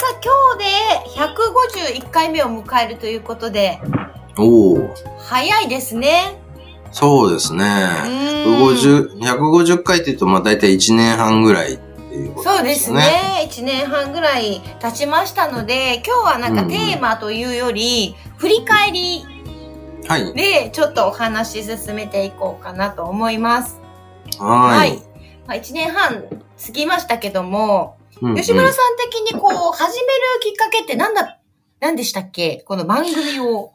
はいさあ今日で151回目を迎えるということでおお、早いですねそうですね。うん150、150回って言うと、まあ大体1年半ぐらいっていうことそうでですすね。ね。1年半ぐらい経ちましたので、今日はなんかテーマというより、振り返りはい。でちょっとお話進めていこうかなと思います。はい。まあ、1年半過ぎましたけども、うんうん吉村さん的にこう、始めるきっかけって何だ、何でしたっけ？この番組を。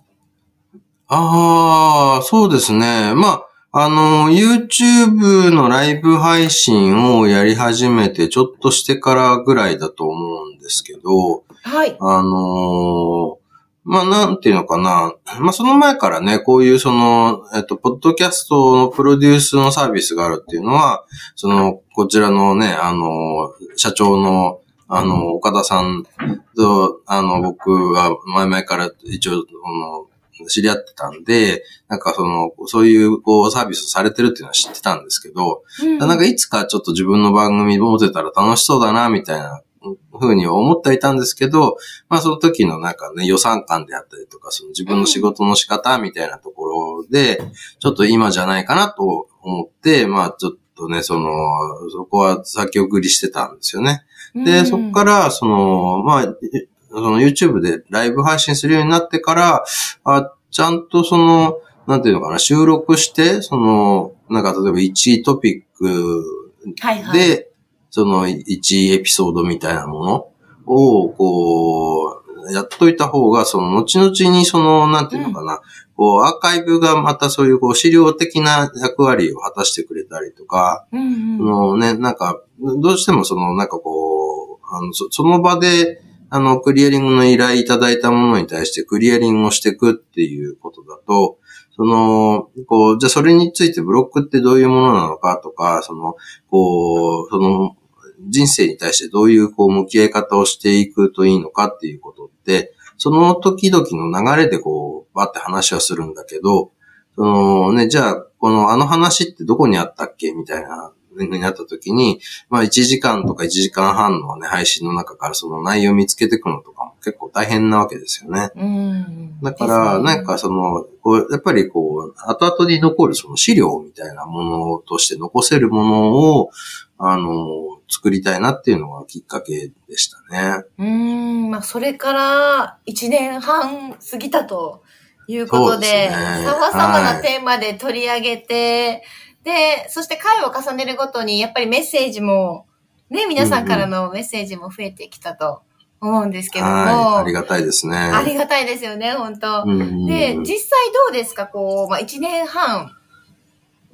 ああ、そうですね。まあ、あの、YouTube のライブ配信をやり始めてちょっとしてからぐらいだと思うんですけど、はい。あのーまあ、なんていうのかな。まあ、その前からね、こういうその、えっと、ポッドキャストのプロデュースのサービスがあるっていうのは、その、こちらのね、あの、社長の、あの、岡田さんと、あの、僕は前々から一応、あの、知り合ってたんで、なんかその、そういう、こう、サービスをされてるっていうのは知ってたんですけど、うんなんかいつかちょっと自分の番組持てたら楽しそうだな、みたいなふうには思ってはいたんですけど、まあその時のなんかね、予算感であったりとか、その自分の仕事の仕方みたいなところで、ちょっと今じゃないかなと思って、まあちょっとね、その、そこは先送りしてたんですよね。で、そこから、その、まあ、その YouTube でライブ配信するようになってから、あ、ちゃんとその、なんていうのかな、収録して、その、なんか例えば1トピックはいはい。で、その1エピソードみたいなものを、こう、やっといた方が、その後々にその、なんていうのかな、こう、アーカイブがまたそういうこう資料的な役割を果たしてくれたりとか、うんそうん。のね、なんか、どうしてもその、なんかこう、あのそその場で、あの、クリアリングの依頼いただいたものに対してクリアリングをしていくっていうことだと、その、こう、じゃあそれについてブロックってどういうものなのかとか、その、こう、その、人生に対してどういうこう向き合い方をしていくといいのかっていうことって、その時々の流れでこう、ばって話はするんだけど、そのね、じゃあ、このあの話ってどこにあったっけみたいな、になった時に、まあ1時間とか1時間半のね、配信の中からその内容を見つけていくのとか結構大変なわけですよね。うん。だから、なんかその、こうやっぱりこう、後々に残るその資料みたいなものとして残せるものを、あの、作りたいなっていうのがきっかけでしたね。うーん、まあ、それから1年半過ぎたということで、様々なはいテーマで取り上げて、で、そして回を重ねるごとに、やっぱりメッセージも、ね、皆さんからのメッセージも増えてきたと思うんですけども、はい。ありがたいですね。ありがたいですよね、本当、うん。で、実際どうですかこう、まあ、1年半、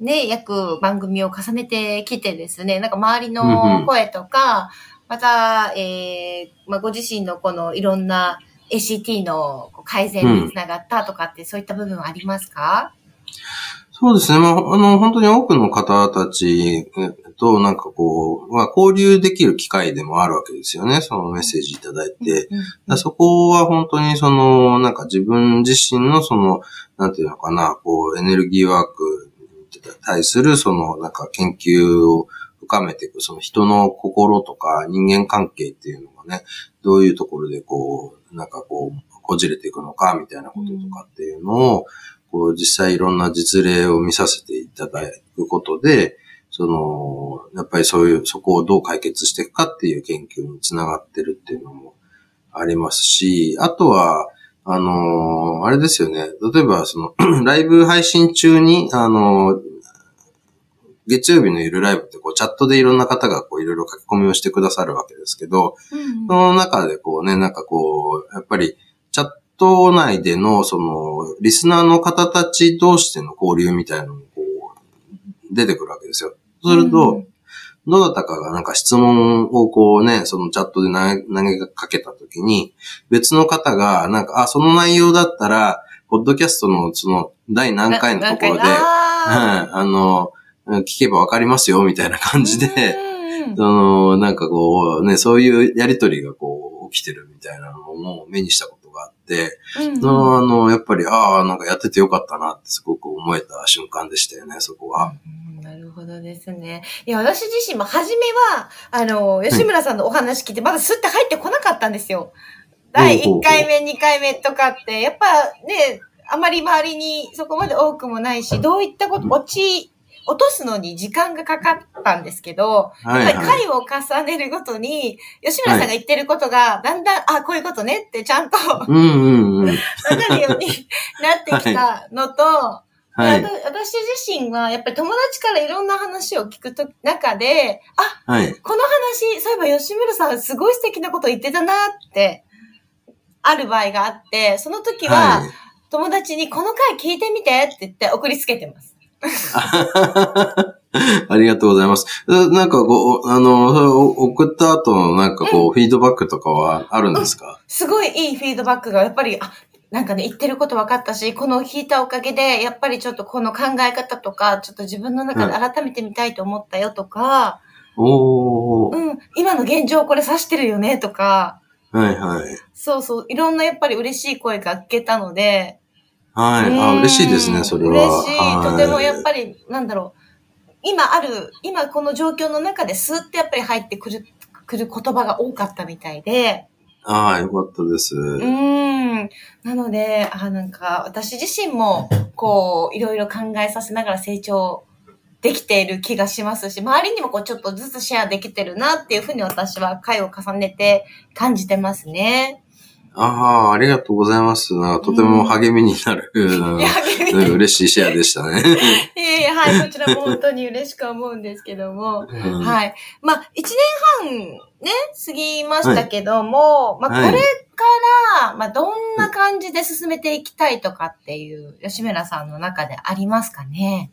ね、約番組を重ねてきてですね、なんか周りの声とか、また、えー、まあ、ご自身のこのいろんな ACT の改善につながったとかって、そういった部分はありますか？そうですね。まあ、あの、本当に多くの方たちと、なんかこう、まあ、交流できる機会でもあるわけですよね。そのメッセージいただいて。だそこは本当にその、なんか自分自身のその、なんていうのかな、こう、エネルギーワークに対するその、なんか研究を深めていく、その人の心とか人間関係っていうのがね、どういうところでこう、なんかこう、こじれていくのか、みたいなこととかっていうのを、こう、実際いろんな実例を見させていただくことで、その、やっぱりそういう、そこをどう解決していくかっていう研究につながってるっていうのもありますし、あとは、あの、あれですよね。例えば、その、ライブ配信中に、あの、月曜日の夜ライブってこうチャットでいろんな方がこういろいろ書き込みをしてくださるわけですけど、うんその中でこうね、なんかこう、やっぱりト内でのそのリスナーの方たち同士での交流みたいなのもこう出てくるわけですよ。そうすると、どなたかがなんか質問をこうね、そのチャットで投げかけたときに、別の方が、なんか、あ、その内容だったら、ポッドキャストのその第何回のところで、はい、あの、聞けばわかりますよ、みたいな感じで、その、なんかこう、ね、そういうやりとりがこう、起きてるみたいなのも目にしたことがあって、うんうん、あの、やっぱり、ああ、なんかやっててよかったなってすごく思えた瞬間でしたよね、そこは。うん、なるほどですね。いや、私自身も初めは、あの、吉村さんのお話聞いて、まだスッて入ってこなかったんですよ。第1回目、2回目とかって、やっぱね、あまり周りにそこまで多くもないし、どういったこと、落ち、落とすのに時間がかかったんですけど、はい。はい、回を重ねるごとに、吉村さんが言ってることが、だんだん、はい、あ、こういうことねってちゃんとわ、うんうん、かるようになってきたのと、はい、私自身は、やっぱり友達からいろんな話を聞くと中で、あ、はい、この話、そういえば吉村さんすごい素敵なこと言ってたなって、ある場合があって、その時は、友達にこの回聞いてみてって言って送りつけてます。ありがとうございます。なんかこう、あの、送った後のなんかこう、うん、フィードバックとかはあるんですか、すごいいいフィードバックが、やっぱり、あ、なんかね、言ってること分かったし、この弾いたおかげで、やっぱりちょっとこの考え方とか、ちょっと自分の中で改めてみたいと思ったよとか、おうん、今の現状これ指してるよねとか、はいはい。そうそう、いろんなやっぱり嬉しい声が聞けたので、はい。あ、嬉しいですね、それは。嬉しい。とてもやっぱり、なんだろう。今ある、今この状況の中でスーってやっぱり入ってくる、くる言葉が多かったみたいで。ああ、よかったです。うん。なので、あなんか、私自身も、こう、いろいろ考えさせながら成長できている気がしますし、周りにもこう、ちょっとずつシェアできてるなっていうふうに私は回を重ねて感じてますね。ああ、ありがとうございます。とても励みになる、うん、嬉しいシェアでしたね。いえいえ、はい、こちらも本当に嬉しく思うんですけども、うん、はい。まあ、一年半ね、過ぎましたけども、はい、まあ、これから、まあ、どんな感じで進めていきたいとかっていう、吉村さんの中でありますかね？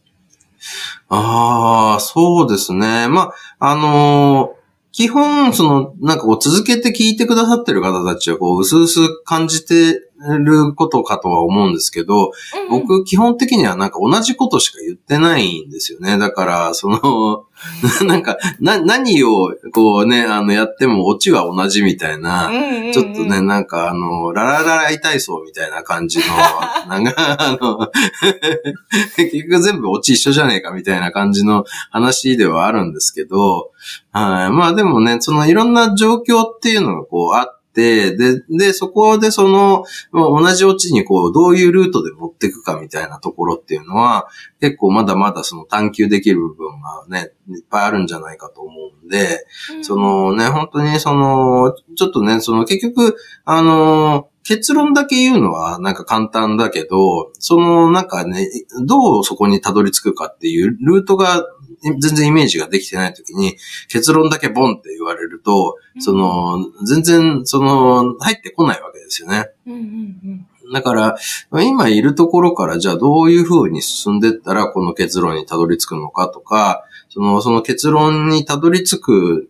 ああ、そうですね。まあ、あのー基本、その、なんかこう続けて聞いてくださってる方たちは、こう、うすうす感じてることかとは思うんですけど、うん、僕、基本的にはなんか同じことしか言ってないんですよね。だから、その、なんか、な、何を、こうね、あの、やってもオチは同じみたいな、ちょっとね、なんかあの、ラララライ体操みたいな感じの、なんか、あの、結局全部オチ一緒じゃねえかみたいな感じの話ではあるんですけど、はい。まあでもね、そのいろんな状況っていうのがこうあって、、で、で、そこでその、同じオチにこう、どういうルートで持っていくかみたいなところっていうのは、結構まだまだその探求できる部分がね、いっぱいあるんじゃないかと思うんで、うん、そのね、本当にその、ちょっとね、その結局、あの、結論だけ言うのはなんか簡単だけど、そのなんかね、どうそこにたどり着くかっていうルートが全然イメージができてないときに、結論だけボンって言われると、うん、その、全然、その、入ってこないわけですよね。うんうんうんだから、今いるところからじゃあどういう風に進んでったらこの結論にたどり着くのかとか、その、その結論にたどり着く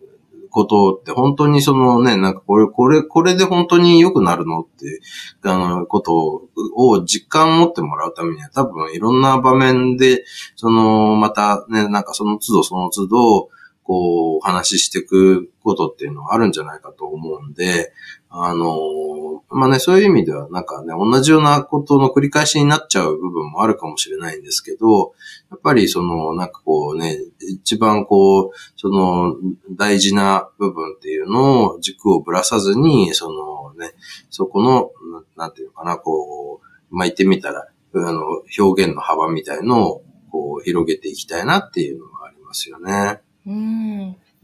ことって本当にそのね、なんかこれ、これ、これで本当に良くなるのって、あの、ことを実感を持ってもらうためには多分いろんな場面で、その、またね、なんかその都度その都度、こう、お話ししていくことっていうのはあるんじゃないかと思うんで、あの、まあね、そういう意味ではなんかね、同じようなことの繰り返しになっちゃう部分もあるかもしれないんですけど、やっぱりその、なんかこうね、一番こう、その、大事な部分っていうのを軸をぶらさずに、そのね、そこの、なんていうかな、こう、まあ、言ってみたら、あの、表現の幅みたいのを、こう、広げていきたいなっていうのはありますよね。うん。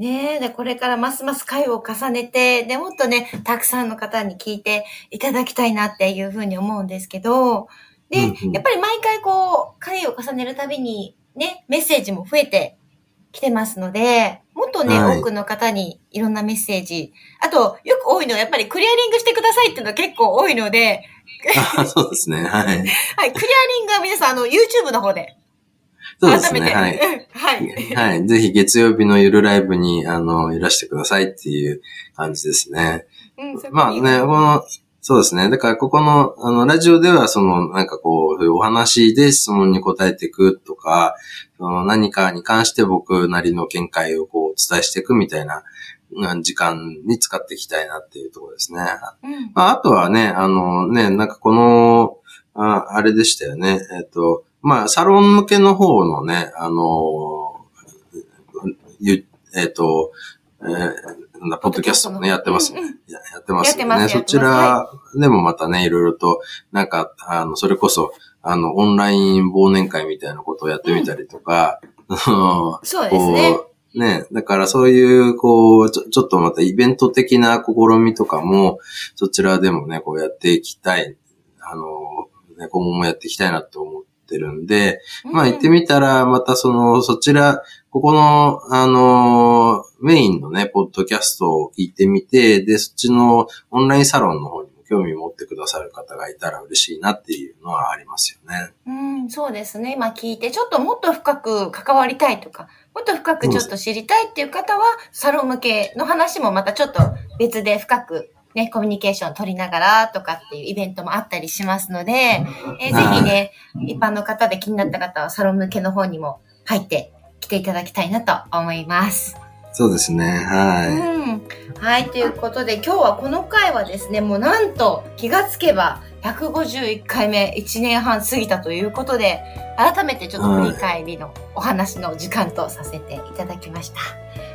ねえ、で、これからますます回を重ねて、で、もっとね、たくさんの方に聞いていただきたいなっていうふうに思うんですけど、で、うんうん、やっぱり毎回こう、回を重ねるたびに、ね、メッセージも増えてきてますので、もっとね、はい、多くの方にいろんなメッセージ、あと、よく多いのはやっぱりクリアリングしてくださいっていうのが結構多いので、あそうですね、はい。はい、クリアリングは皆さん、あの、YouTube の方で。そうですね。はい。はい。はい。ぜひ月曜日のゆるライブに、あの、いらしてくださいっていう感じですね。うんまあね、この、そうですね。だから、ここの、あの、ラジオでは、その、なんかこう、お話で質問に答えていくとか、その何かに関して僕なりの見解をこう、お伝えしていくみたいな、うん時間に使っていきたいなっていうところですね。うんまあ、あとはね、あのね、なんかこの、ああれでしたよね。えっ、と、まあ、サロン向けの方のね、あの、ゆえっ、と、えーポッドキャストもね、やってますね。うんうんややってますよね。そちらでもまたね、いろいろと、なんか、あの、それこそ、あの、オンライン忘年会みたいなことをやってみたりとか、そうですね。ね、だからそういう、こう、ちょ、ちょっとまたイベント的な試みとかも、そちらでもね、こうやっていきたい、あの、ね、今後もやっていきたいなと思ってるんで、まあ行ってみたら、またその、そちら、ここの、あの、メインのね、ポッドキャストを聞いてみて、で、そっちのオンラインサロンの方にも興味持ってくださる方がいたら嬉しいなっていうのはありますよね。うん、そうですね。今聞いて、ちょっともっと深く関わりたいとか、もっと深くちょっと知りたいっていう方は、サロン向けの話もまたちょっと別で深く、ね、コミュニケーション取りながらとかっていうイベントもあったりしますので、えーぜひね、一般の方で気になった方はサロン向けの方にも入って来ていただきたいなと思います。そうですね。はうん。はい。ということで、今日はこの回はですね、もうなんと気がつけば151回目、1年半過ぎたということで、改めてちょっと振り返りのお話の時間とさせていただきました。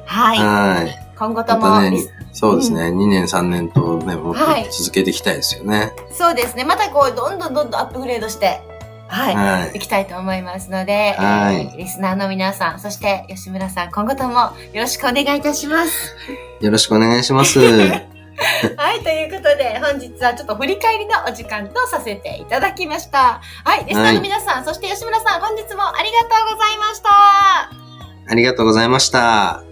はい。い。はい。今後とも、ねそうですね。2年3年とね、もっとはい続けていきたいですよね。そうですね。またこう、どんどんどんどんアップグレードして、はい。はいいきたいと思いますので、はいえーリスナーの皆さん、そして吉村さん、今後ともよろしくお願いいたします。よろしくお願いします。はい、ということで、本日はちょっと振り返りのお時間とさせていただきました。はい、リスナーの皆さん、そして吉村さん、本日もありがとうございました。ありがとうございました。